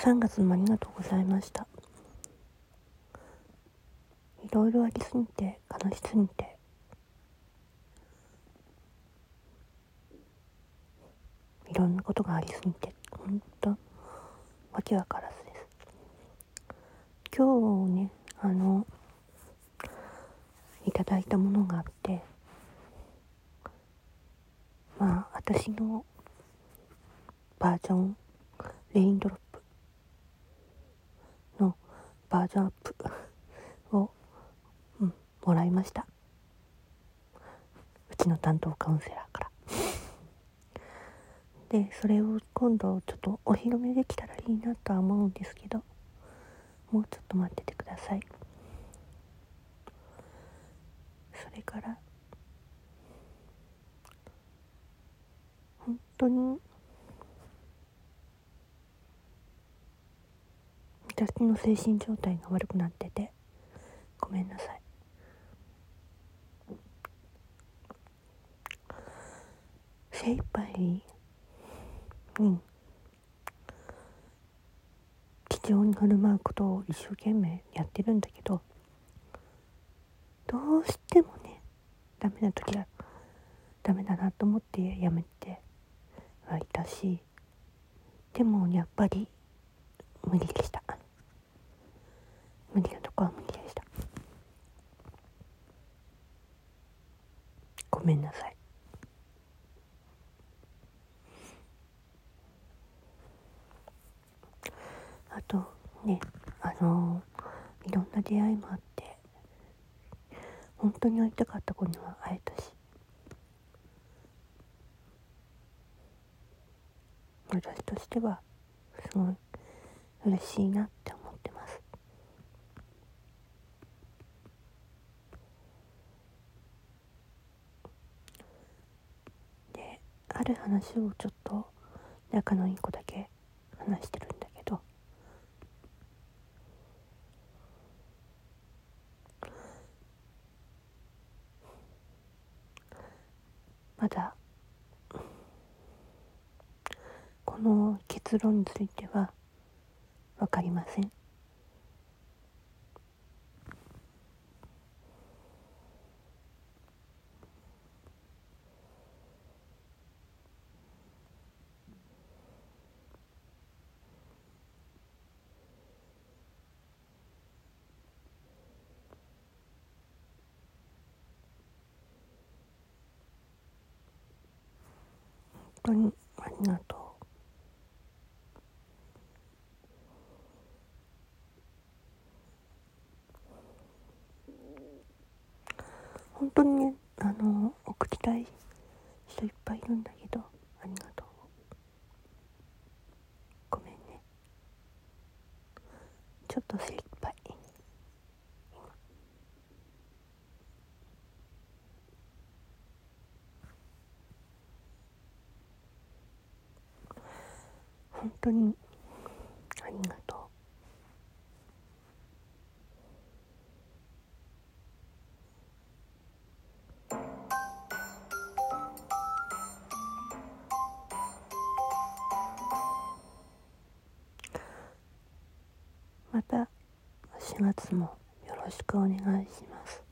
3月もありがとうございました。いろいろありすぎて悲しすぎて。いろんなことがありすぎて本当わけわからずです。今日ねあのいただいたものがあってまあ私のバージョンレインドロッバージョンアップ を、うん、もらいました。うちの担当カウンセラーから。でそれを今度ちょっとお披露目できたらいいなとは思うんですけどもうちょっと待っててください。それから本当に私の精神状態が悪くなっててごめんなさい。精一杯に気丈に振る舞うことを一生懸命やってるんだけどどうしてもねダメな時はダメだなと思ってやめてはいたしでもやっぱり無理でした無理なとこは無理でしたごめんなさいあとねあのいろんな出会いもあって本当に会いたかった子には会えたし。私としてはすごい嬉しいなって思ってます。である話をちょっと仲のいい子だけ話してるんだけどまだ。この結論については分かりません。当にありがとう。本当にねあの送りたい人いっぱいいるんだけどありがとう。ごめんね。ちょっと一杯本当にありがとう。また4月もよろしくお願いします。